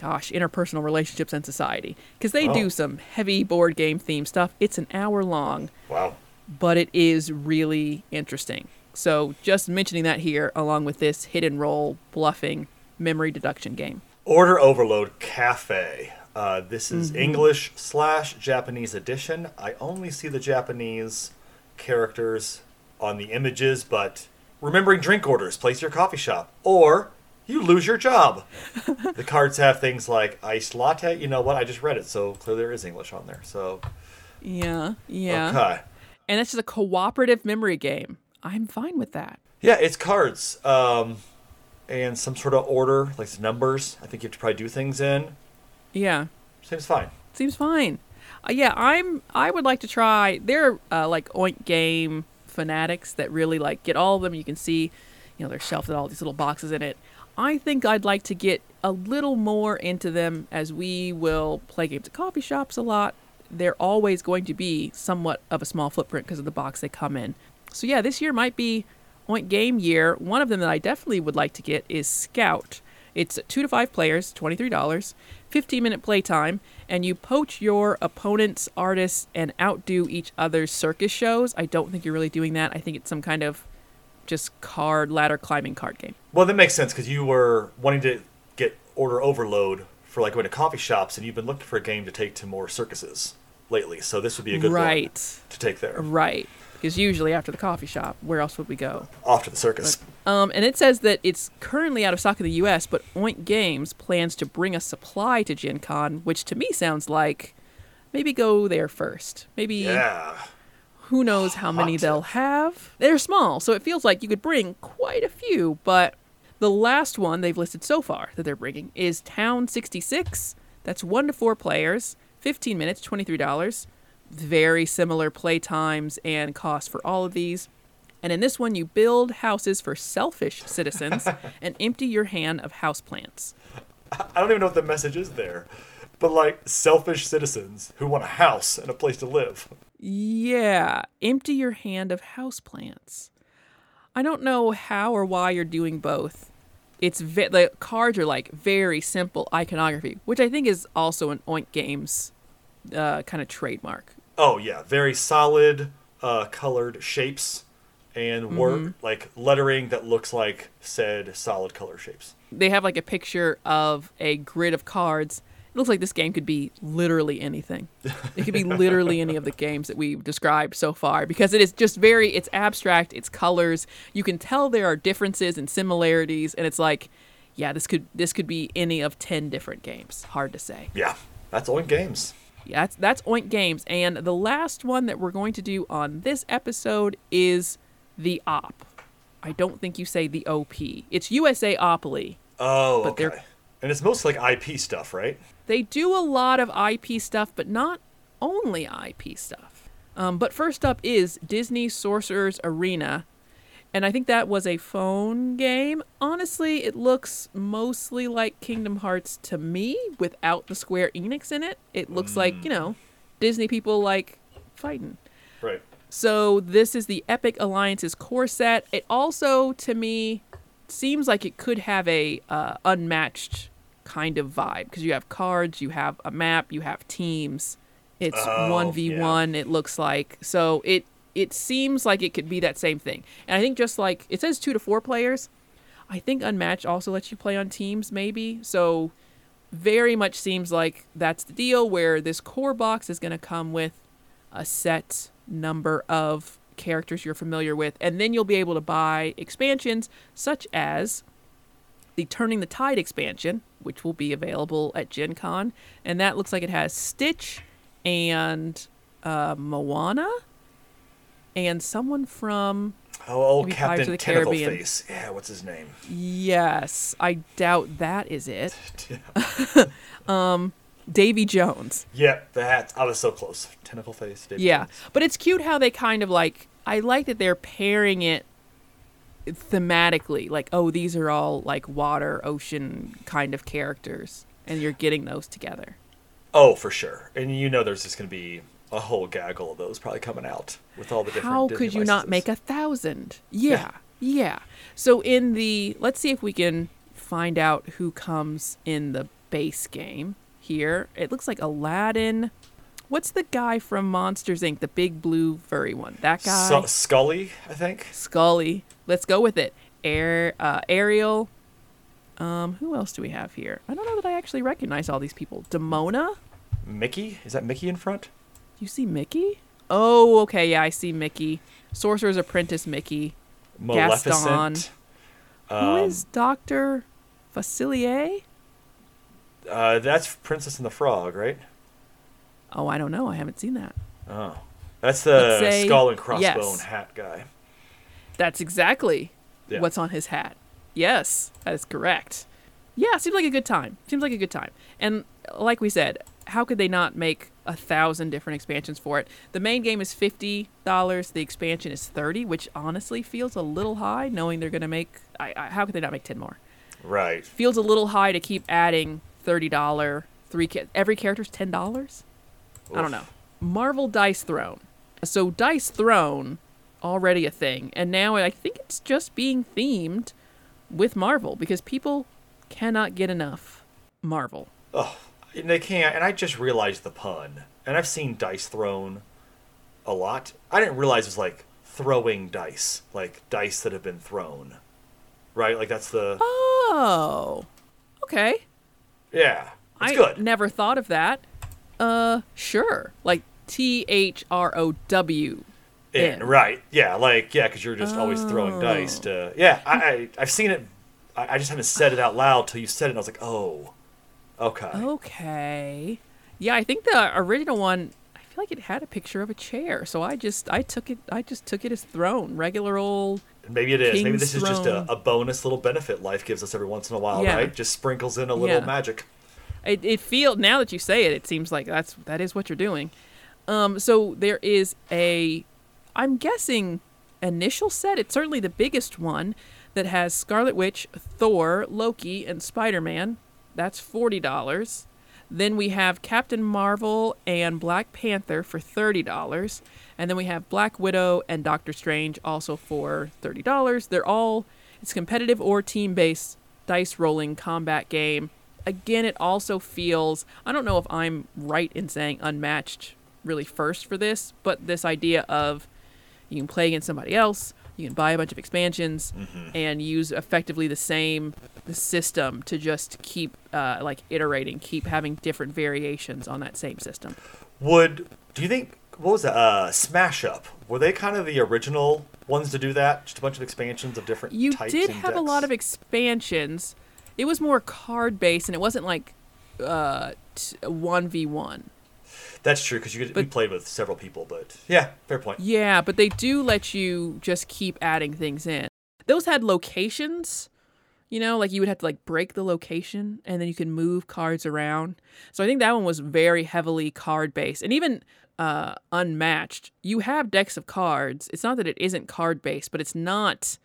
Speaker 1: gosh, interpersonal relationships and society. Because they
Speaker 2: Oh.
Speaker 1: do some heavy board game theme stuff. It's an hour long,
Speaker 2: Wow.
Speaker 1: but it is really interesting. So just mentioning that here, along with this hidden role, bluffing, memory deduction game.
Speaker 2: Order Overload Cafe. Uh, this
Speaker 1: Mm-hmm.
Speaker 2: is English slash Japanese edition. I only see the Japanese characters on the images, but remembering drink orders, place your coffee shop, or you lose your job. the cards have things like iced latte. You know what? I just read it, so clearly there is English on there. So
Speaker 1: Yeah, yeah.
Speaker 2: okay,
Speaker 1: And it's just a cooperative memory game. I'm fine with that.
Speaker 2: yeah, it's cards um, and some sort of order, like some numbers. I think you have to probably do things in.
Speaker 1: Yeah.
Speaker 2: Seems fine.
Speaker 1: Seems fine. Uh, yeah, I'm. I would like to try. They're uh, like Oink game fanatics that really like get all of them. You can see, you know, they're shelved with all these little boxes in it. I think I'd like to get a little more into them as we will play games at coffee shops a lot. They're always going to be somewhat of a small footprint because of the box they come in. So yeah, this year might be Oink game year. One of them that I definitely would like to get is Scout. It's two to five players, $23, 15 minute playtime, and you poach your opponent's artists and outdo each other's circus shows. I don't think you're really doing that. I think it's some kind of just card ladder climbing card game.
Speaker 2: Well, that makes sense because you were wanting to get order overload for like going to coffee shops, and you've been looking for a game to take to more circuses. lately, so this would be a good
Speaker 1: right.
Speaker 2: one to take there.
Speaker 1: Right. Because usually after the coffee shop, where else would we go?
Speaker 2: Off to the circus.
Speaker 1: Um, and it says that it's currently out of stock in the U.S., but Oink Games plans to bring a supply to Gen Con, which to me sounds like maybe go there first. Maybe
Speaker 2: yeah.
Speaker 1: Who knows how many they'll have. They're small, so it feels like you could bring quite a few, but the last one they've listed so far that they're bringing is Town 66. That's one to four players, 15 minutes, $23. Very similar play times and costs for all of these. And in this one, you build houses for selfish citizens and empty your hand of houseplants.
Speaker 2: I don't even know what the message is there. But like selfish citizens who want a house and a place to live.
Speaker 1: Yeah, empty your hand of houseplants. I don't know how or why you're doing both. It's ve- the cards are like very simple iconography, which I think is also an Oink Games uh, kind of trademark.
Speaker 2: Oh yeah, very solid uh, colored shapes and work
Speaker 1: Mm-hmm.
Speaker 2: like lettering that looks like said solid color shapes.
Speaker 1: They have like a picture of a grid of cards. It looks like this game could be literally anything. It could be literally any of the games that we've described so far because it is just very it's abstract, it's colors. You can tell there are differences and similarities and it's like yeah, this could this could be any of 10 different games. Hard to say.
Speaker 2: Yeah, that's Oink Games.
Speaker 1: Yeah, that's that's Oink Games and the last one that we're going to do on this episode is the Op. I don't think you say the OP. It's USAopoly.
Speaker 2: Oh,
Speaker 1: But they're-
Speaker 2: okay. And it's mostly like IP stuff, right?
Speaker 1: They do a lot of IP stuff, but not only IP stuff. Um, but first up is Disney Sorcerer's Arena. And I think that was a phone game. Honestly, it looks mostly like Kingdom Hearts to me without the Square Enix in it. It looks like, you know, Disney people like fighting.
Speaker 2: Right.
Speaker 1: So this is the Epic Alliance's core set. It also, to me, seems like it could have a uh, unmatched kind of vibe because you have cards, you have a map, you have teams. It's one v one. It looks like so it it seems like it could be that same thing. And I think just like it says two to four players, I think unmatched also lets you play on teams maybe. So very much seems like that's the deal where this core box is going to come with a set number of characters you're familiar with, and then you'll be able to buy expansions such as the Turning the Tide expansion, which will be available at Gen Con, and that looks like it has Stitch and uh, Moana and someone from
Speaker 2: Oh, old Captain
Speaker 1: the
Speaker 2: Tentacle
Speaker 1: Caribbean.
Speaker 2: Face. Yeah, what's his name?
Speaker 1: yes, I doubt that is it. um, Davy Jones.
Speaker 2: Yeah, that. I was so close. Tentacle Face. David
Speaker 1: Yeah,
Speaker 2: Jones.
Speaker 1: but it's cute how they kind of like. I like that they're pairing it thematically. Like, oh, these are all like water, ocean kind of characters, and you're getting those together.
Speaker 2: Oh, for sure. And you know there's just going to be a whole gaggle of those probably coming out with all the different
Speaker 1: How
Speaker 2: Disney
Speaker 1: could you not make a thousand? Yeah, yeah. So in the, let's see if we can find out who comes in the base game here. It looks like Aladdin. What's the guy from Monsters Inc? The big blue furry one. That guy.
Speaker 2: Su- Scully, I think.
Speaker 1: Scully. Let's go with it. Air, uh, Ariel. Um, who else do we have here? I don't know that I actually recognize all these people. Demona.
Speaker 2: Mickey? Is that Mickey in front?
Speaker 1: You see Mickey? Oh, okay. Yeah, I see Mickey. Sorcerer's Apprentice Mickey.
Speaker 2: Maleficent.
Speaker 1: Who
Speaker 2: Um,
Speaker 1: is Doctor Facilier?
Speaker 2: uh, that's Princess and the Frog, right?
Speaker 1: Oh, I don't know. I haven't seen that.
Speaker 2: Oh. That's the
Speaker 1: say
Speaker 2: skull and crossbone
Speaker 1: yes.
Speaker 2: hat guy.
Speaker 1: That's exactly
Speaker 2: Yeah.
Speaker 1: what's on his hat. Yes, that is correct. Yeah, seems like a good time. Seems like a good time. And uh, like we said, how could they not make a thousand different expansions for it? The main game is fifty dollars. The expansion is thirty, which honestly feels a little high, knowing they're going to make. I, I, how could they not make ten more?
Speaker 2: Right.
Speaker 1: Feels a little high to keep adding thirty dollar three. Every character's ten dollars. I don't know. Marvel Dice Throne. So Dice Throne, already a thing, and now I think it's just being themed with Marvel because people cannot get enough Marvel.
Speaker 2: Oh, and they can't. And I just realized the pun. And I've seen dice thrown a lot. I didn't realize it was like throwing dice, like dice that have been thrown. Right? Like that's the
Speaker 1: Oh, okay.
Speaker 2: yeah. It's
Speaker 1: I
Speaker 2: good.
Speaker 1: never thought of that. Uh, sure. Like T H R O W.
Speaker 2: In, right? Yeah, like yeah, because you're just always throwing dice
Speaker 1: Oh.
Speaker 2: to. Yeah, I, I I've seen it. I, I just haven't said it out loud till you said it. and I was like, oh, okay.
Speaker 1: Oh. Okay. Yeah, I think the original one. I feel like it had a picture of a chair, so I just I took it. I just took it as throne, regular old.
Speaker 2: Maybe it is. Maybe this is just a, a bonus little benefit life gives us every once in a while,
Speaker 1: Yeah.
Speaker 2: right? Just sprinkles in a little
Speaker 1: Yeah.
Speaker 2: magic.
Speaker 1: It it feel now that you say it, it seems like that's that is what you're doing. Um, so there is a, I'm guessing, initial set. It's certainly the biggest one that has Scarlet Witch, Thor, Loki, and Spider Man. That's forty dollars. Then we have Captain Marvel and Black Panther for thirty dollars, and then we have Black Widow and Doctor Strange also for thirty dollars. They're all it's competitive or team based dice rolling combat game. Again, it also feels I don't know if I'm right in saying unmatched really first for this, but this idea of you can play against somebody else, you can buy a bunch of expansions, and use effectively the same system to just keep uh, like iterating, keep having different variations on that same system.
Speaker 2: Would do you think what was that? Uh, Smash Up were they kind of the original ones to do that? Just a bunch of expansions of different
Speaker 1: You
Speaker 2: types.
Speaker 1: did have a lot of expansions. It was more card based, and it wasn't like uh, one v one.
Speaker 2: That's true because you could, we played with several people, but yeah, fair point.
Speaker 1: Yeah, but they do let you just keep adding things in. Those had locations, you know, like you would have to like break the location and then you can move cards around. So I think that one was very heavily card based. And even uh unmatched, you have decks of cards. It's not that it isn't card based, but it's not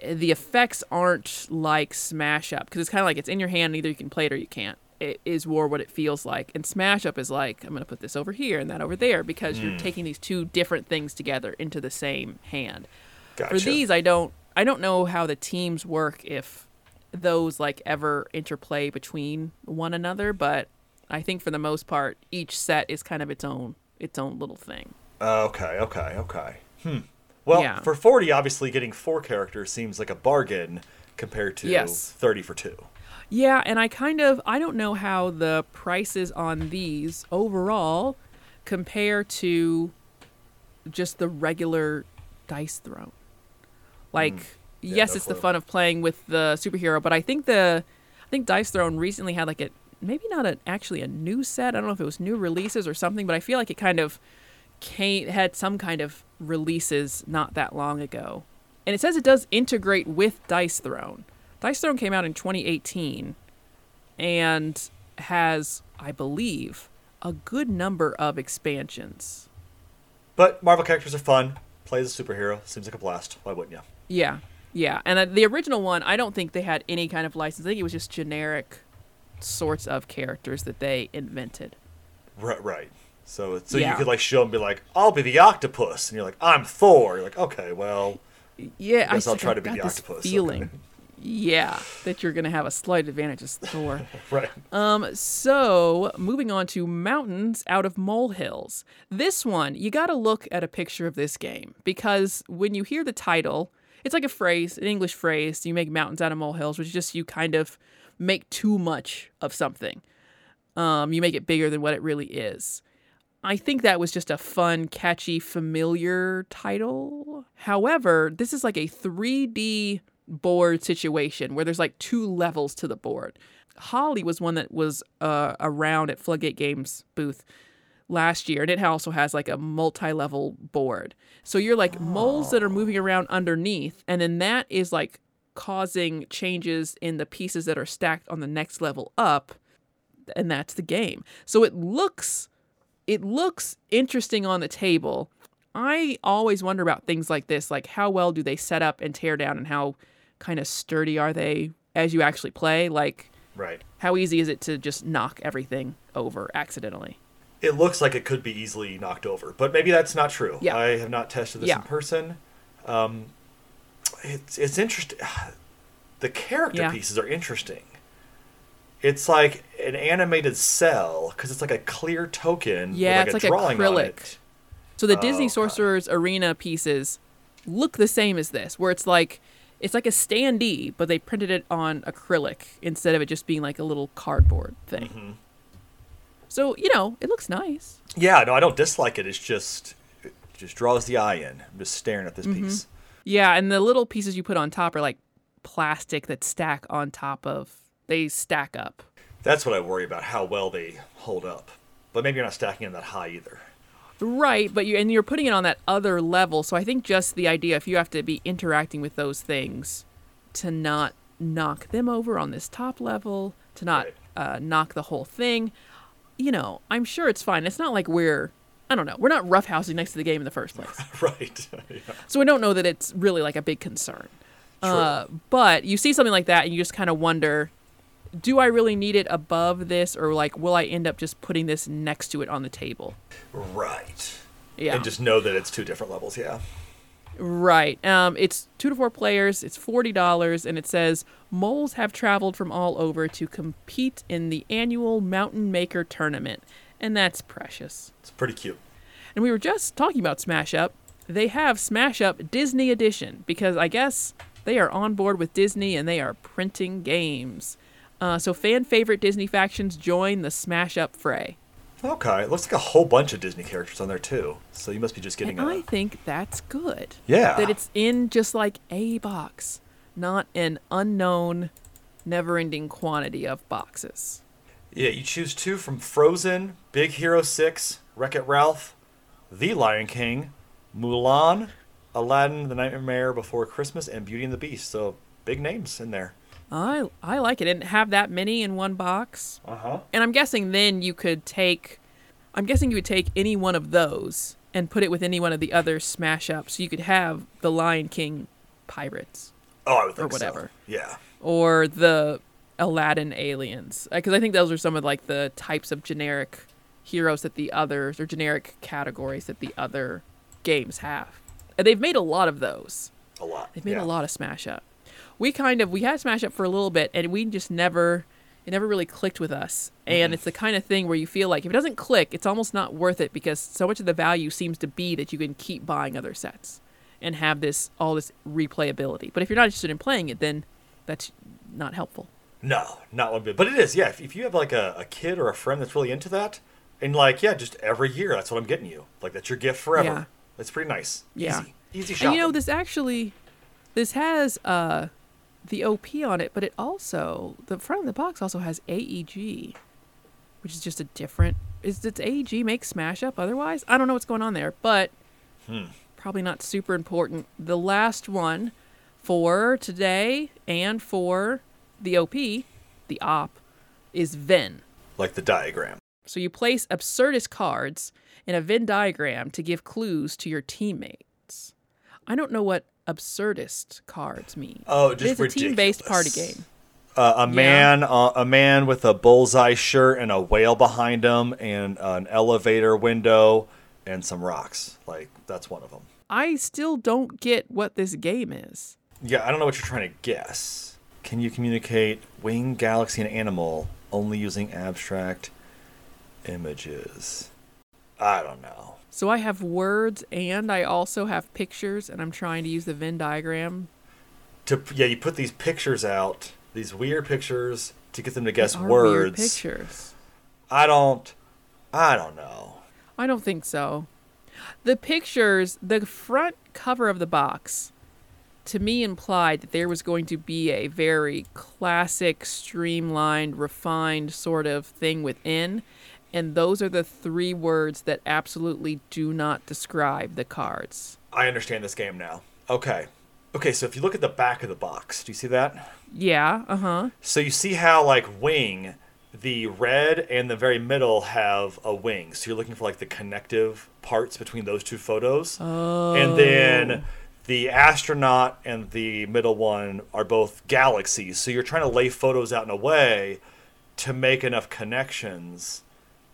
Speaker 1: the effects aren't like Smash Up because it's kind of like it's in your hand. Either you can play it or you can't. It is War what it feels like. And Smash Up is like I'm going to put this over here and that over there because you're taking these two different things together into the same hand.
Speaker 2: Gotcha.
Speaker 1: For these, I don't I don't know how the teams work if those like ever interplay between one another, but I think for the most part, each set is kind of its own its own little thing.
Speaker 2: Okay, okay, okay. Hmm. Well,
Speaker 1: Yeah.
Speaker 2: for forty, obviously getting four characters seems like a bargain compared to
Speaker 1: Yes.
Speaker 2: thirty for two.
Speaker 1: Yeah, and I kind of I don't know how the prices on these overall compare to just the regular dice throne. Like hmm.
Speaker 2: Yeah,
Speaker 1: yes,
Speaker 2: no
Speaker 1: it's the fun of playing with the superhero, but I think the I think Dice Throne recently had like a maybe not a actually a new set. I don't know if it was new releases or something, but I feel like it kind of came had some kind of releases not that long ago. And it says it does integrate with Dice Throne. Dice Throne came out in 2018 and has, I believe, a good number of expansions.
Speaker 2: But Marvel characters are fun. Play as a superhero seems like a blast. Why wouldn't you?
Speaker 1: Yeah, yeah. And uh, the original one, I don't think they had any kind of license. I think it was just generic sorts of characters that they invented.
Speaker 2: Right, right. So, so you could like show and be like, "I'll be the octopus," and you're like, "I'm Thor." You're like, "Okay, well,
Speaker 1: Yeah, I
Speaker 2: Guess I'll try to be
Speaker 1: got
Speaker 2: the
Speaker 1: this
Speaker 2: octopus.
Speaker 1: feeling. yeah, that you're gonna have a slight advantage as Thor.
Speaker 2: right."
Speaker 1: Um, so moving on to mountains out of molehills. This one, you got to look at a picture of this game because when you hear the title, it's like a phrase, an English phrase. You make mountains out of molehills, which is just you kind of make too much of something. Um, you make it bigger than what it really is. I think that was just a fun, catchy, familiar title. However, this is like a 3D board situation where there's like two levels to the board. Holi was one that was uh, around at Floodgate Games booth last year, and it also has like a multi-level board. So you're like moles that are moving around underneath, and then that is like causing changes in the pieces that are stacked on the next level up, and that's the game. So it looks it looks interesting on the table. I always wonder about things like this, like how well do they set up and tear down, and how kind of sturdy are they as you actually play? Like
Speaker 2: Right.
Speaker 1: how easy is it to just knock everything over accidentally?
Speaker 2: It looks like it could be easily knocked over, but maybe that's not true.
Speaker 1: Yeah.
Speaker 2: I have not tested this
Speaker 1: Yeah.
Speaker 2: in person. Um, it's it's interesting. The character
Speaker 1: Yeah.
Speaker 2: pieces are interesting. It's like an animated cell because it's like a clear token.
Speaker 1: Yeah,
Speaker 2: with
Speaker 1: it's
Speaker 2: like a
Speaker 1: like acrylic. So the
Speaker 2: Oh,
Speaker 1: Disney. Sorcerer's Arena pieces look the same as this, where it's like it's like a standee, but they printed it on acrylic instead of it just being like a little cardboard thing. So, you know, it looks nice.
Speaker 2: Yeah, no, I don't dislike it. It's just it just draws the eye in. I'm just staring at this
Speaker 1: Mm-hmm.
Speaker 2: piece.
Speaker 1: Yeah, and the little pieces you put on top are like plastic that stack on top of they stack up.
Speaker 2: That's what I worry about, how well they hold up. But maybe you're not stacking them that high either.
Speaker 1: Right, but you and you're putting it on that other level. So I think just the idea if you have to be interacting with those things to not knock them over on this top level, to not
Speaker 2: Right.
Speaker 1: uh, knock the whole thing, you know, I'm sure it's fine. It's not like we're I don't know. We're not roughhousing next to the game in the first place.
Speaker 2: right. yeah.
Speaker 1: So we don't know that it's really like a big concern.
Speaker 2: True.
Speaker 1: Uh, but you see something like that and you just kind of wonder do I really need it above this or like will I end up just putting this next to it on the table?
Speaker 2: Right.
Speaker 1: Yeah.
Speaker 2: And just know that it's two different levels, yeah.
Speaker 1: Right. Um, it's two to four players. It's forty dollars, and it says moles have traveled from all over to compete in the annual Mountain Maker tournament, and that's precious.
Speaker 2: It's pretty cute.
Speaker 1: And we were just talking about Smash Up. They have Smash Up Disney Edition because I guess they are on board with Disney and they are printing games. Uh, so fan favorite Disney factions join the Smash Up fray.
Speaker 2: Okay. It looks like a whole bunch of Disney characters on there too. So you must be just getting
Speaker 1: And
Speaker 2: a
Speaker 1: I think that's good.
Speaker 2: Yeah.
Speaker 1: That it's in just like a box, not an unknown, never ending quantity of boxes.
Speaker 2: Yeah, you choose two from Frozen, Big Hero 6, Wreck It Ralph, The Lion King, Mulan, Aladdin, The Nightmare Before Christmas, and Beauty and the Beast. So big names in there.
Speaker 1: I I like it. And have that many in one box.
Speaker 2: Uh huh.
Speaker 1: And I'm guessing then you could take I'm guessing you would take any one of those and put it with any one of the other smash ups. So you could have the Lion King pirates
Speaker 2: Oh, I would think or
Speaker 1: whatever.
Speaker 2: So. Yeah.
Speaker 1: or the Aladdin aliens. Because I think those are some of like the types of generic heroes that the others or generic categories that the other games have. And they've made a lot of those.
Speaker 2: A lot.
Speaker 1: They've made
Speaker 2: yeah.
Speaker 1: a lot of Smash Up. We kind of we had Smash Up for a little bit, and we just never it never really clicked with us. And it's the kind of thing where you feel like if it doesn't click, it's almost not worth it because so much of the value seems to be that you can keep buying other sets and have this all this replayability. But if you're not interested in playing it, then that's not helpful.
Speaker 2: No, not one bit. But it is, yeah. If, if you have like a, a kid or a friend that's really into that, and like, yeah, just every year, that's what I'm getting you. Like, that's your gift forever.
Speaker 1: Yeah.
Speaker 2: That's pretty nice.
Speaker 1: Yeah.
Speaker 2: Easy. Easy
Speaker 1: And
Speaker 2: shopping.
Speaker 1: you know, this actually, this has uh, the OP on it, but it also the front of the box also has AEG, which is just a different. Is does AEG make Smash Up otherwise? I don't know what's going on there, but
Speaker 2: Hmm.
Speaker 1: probably not super important. The last one for today and for the OP, the OP, is Venn.
Speaker 2: like the diagram.
Speaker 1: So you place absurdist cards in a Venn diagram to give clues to your teammates. I don't know what absurdist cards mean.
Speaker 2: Oh, just
Speaker 1: it's a team-based party game.
Speaker 2: Uh, a man, uh, a man with a bullseye shirt and a whale behind him, and an elevator window, and some rocks. Like that's one of them.
Speaker 1: I still don't get what this game is.
Speaker 2: Yeah, I don't know what you're trying to guess. Can you communicate wing, galaxy, and animal only using abstract images? I don't know.
Speaker 1: So I have words and I also have pictures, and I'm trying to use the Venn diagram.
Speaker 2: To yeah, you put these pictures out, these weird pictures, to get them to guess words.
Speaker 1: Pictures.
Speaker 2: I don't. I don't know.
Speaker 1: I don't think so. The pictures, the front cover of the box, to me implied that there was going to be a very classic, streamlined, refined sort of thing within. And those are the three words that absolutely do not describe the cards.
Speaker 2: I understand this game now. Okay. Okay, so if you look at the back of the box, do you see that?
Speaker 1: Yeah, uh huh.
Speaker 2: So you see how like wing, the red and the very middle have a wing. So you're looking for like the connective parts between those two photos.
Speaker 1: Oh.
Speaker 2: And then the astronaut and the middle one are both galaxies. So you're trying to lay photos out in a way to make enough connections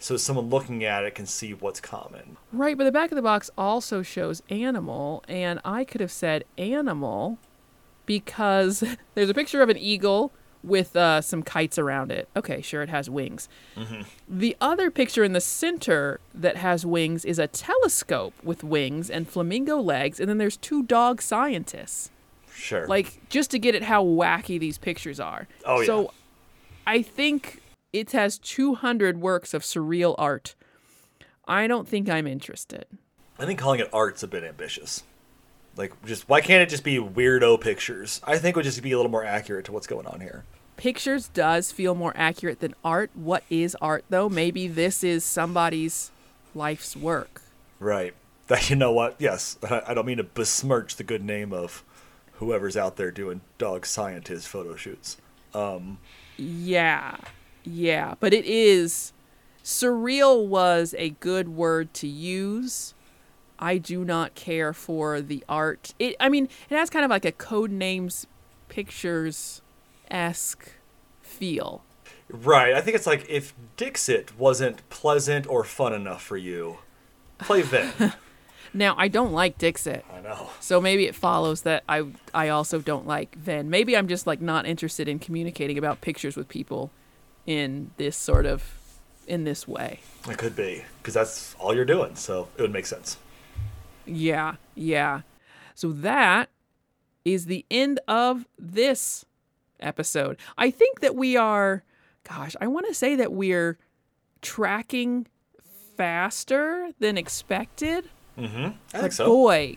Speaker 2: so someone looking at it can see what's common.
Speaker 1: Right, but the back of the box also shows animal, and I could have said animal because there's a picture of an eagle with uh, some kites around it. Okay, sure, it has wings. The other picture in the center that has wings is a telescope with wings and flamingo legs, and then there's two dog scientists.
Speaker 2: Sure.
Speaker 1: Like, just to get at how wacky these pictures are.
Speaker 2: Oh, yeah.
Speaker 1: So I think It has 200 works of surreal art. I don't think I'm interested.
Speaker 2: I think calling it art's a bit ambitious. Like, just why can't it just be weirdo pictures? I think it would just be a little more accurate to what's going on here.
Speaker 1: Pictures does feel more accurate than art. What is art, though? Maybe this is somebody's life's work.
Speaker 2: Right. That you know what? Yes, I I don't mean to besmirch the good name of whoever's out there doing dog scientist photo shoots. Um,
Speaker 1: Yeah. Yeah. But it is. Surreal was a good word to use. I do not care for the art. It I mean, it has kind of like a Codenames pictures esque feel.
Speaker 2: right. I think it's like if Dixit wasn't pleasant or fun enough for you, play Venn.
Speaker 1: Now I don't like Dixit.
Speaker 2: I know.
Speaker 1: So maybe it follows that I I also don't like Venn. Maybe I'm just like not interested in communicating about pictures with people in this sort of in this way.
Speaker 2: It could be because that's all you're doing, so it would make sense.
Speaker 1: Yeah, yeah. So that is the end of this episode. I think that we are gosh, I want to say that we're tracking faster than expected. Mm-hmm.
Speaker 2: I think so.
Speaker 1: boy,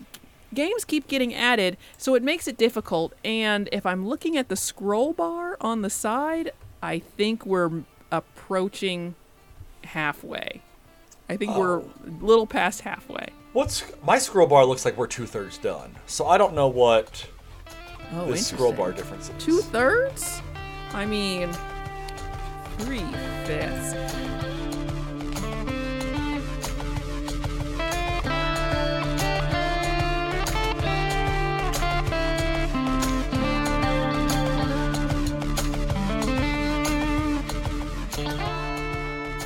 Speaker 1: games keep getting added, so it makes it difficult. And if I'm looking at the scroll bar on the side, I think we're approaching halfway. I think we're
Speaker 2: Oh.
Speaker 1: a little past halfway.
Speaker 2: What's my scroll bar looks like we're two thirds done, so I don't know what
Speaker 1: Oh,
Speaker 2: this scroll bar difference is.
Speaker 1: Two thirds? I mean, three fifths.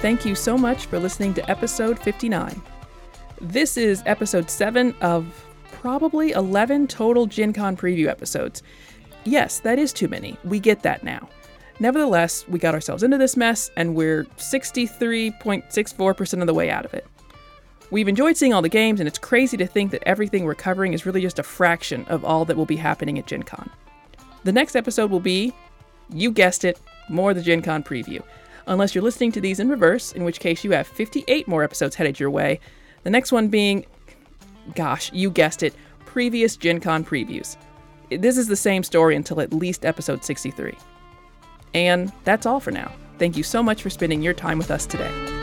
Speaker 1: Thank you so much for listening to episode 59. This is episode 7 of probably 11 total Gen Con preview episodes. Yes, that is too many. We get that now. Nevertheless, we got ourselves into this mess and we're 63.64% of the way out of it. We've enjoyed seeing all the games, and it's crazy to think that everything we're covering is really just a fraction of all that will be happening at Gen Con. The next episode will be, you guessed it, more the Gen Con preview. Unless you're listening to these in reverse, in which case you have 58 more episodes headed your way. The next one being, gosh, you guessed it, previous Gen Con previews. This is the same story until at least episode 63. And that's all for now. Thank you so much for spending your time with us today.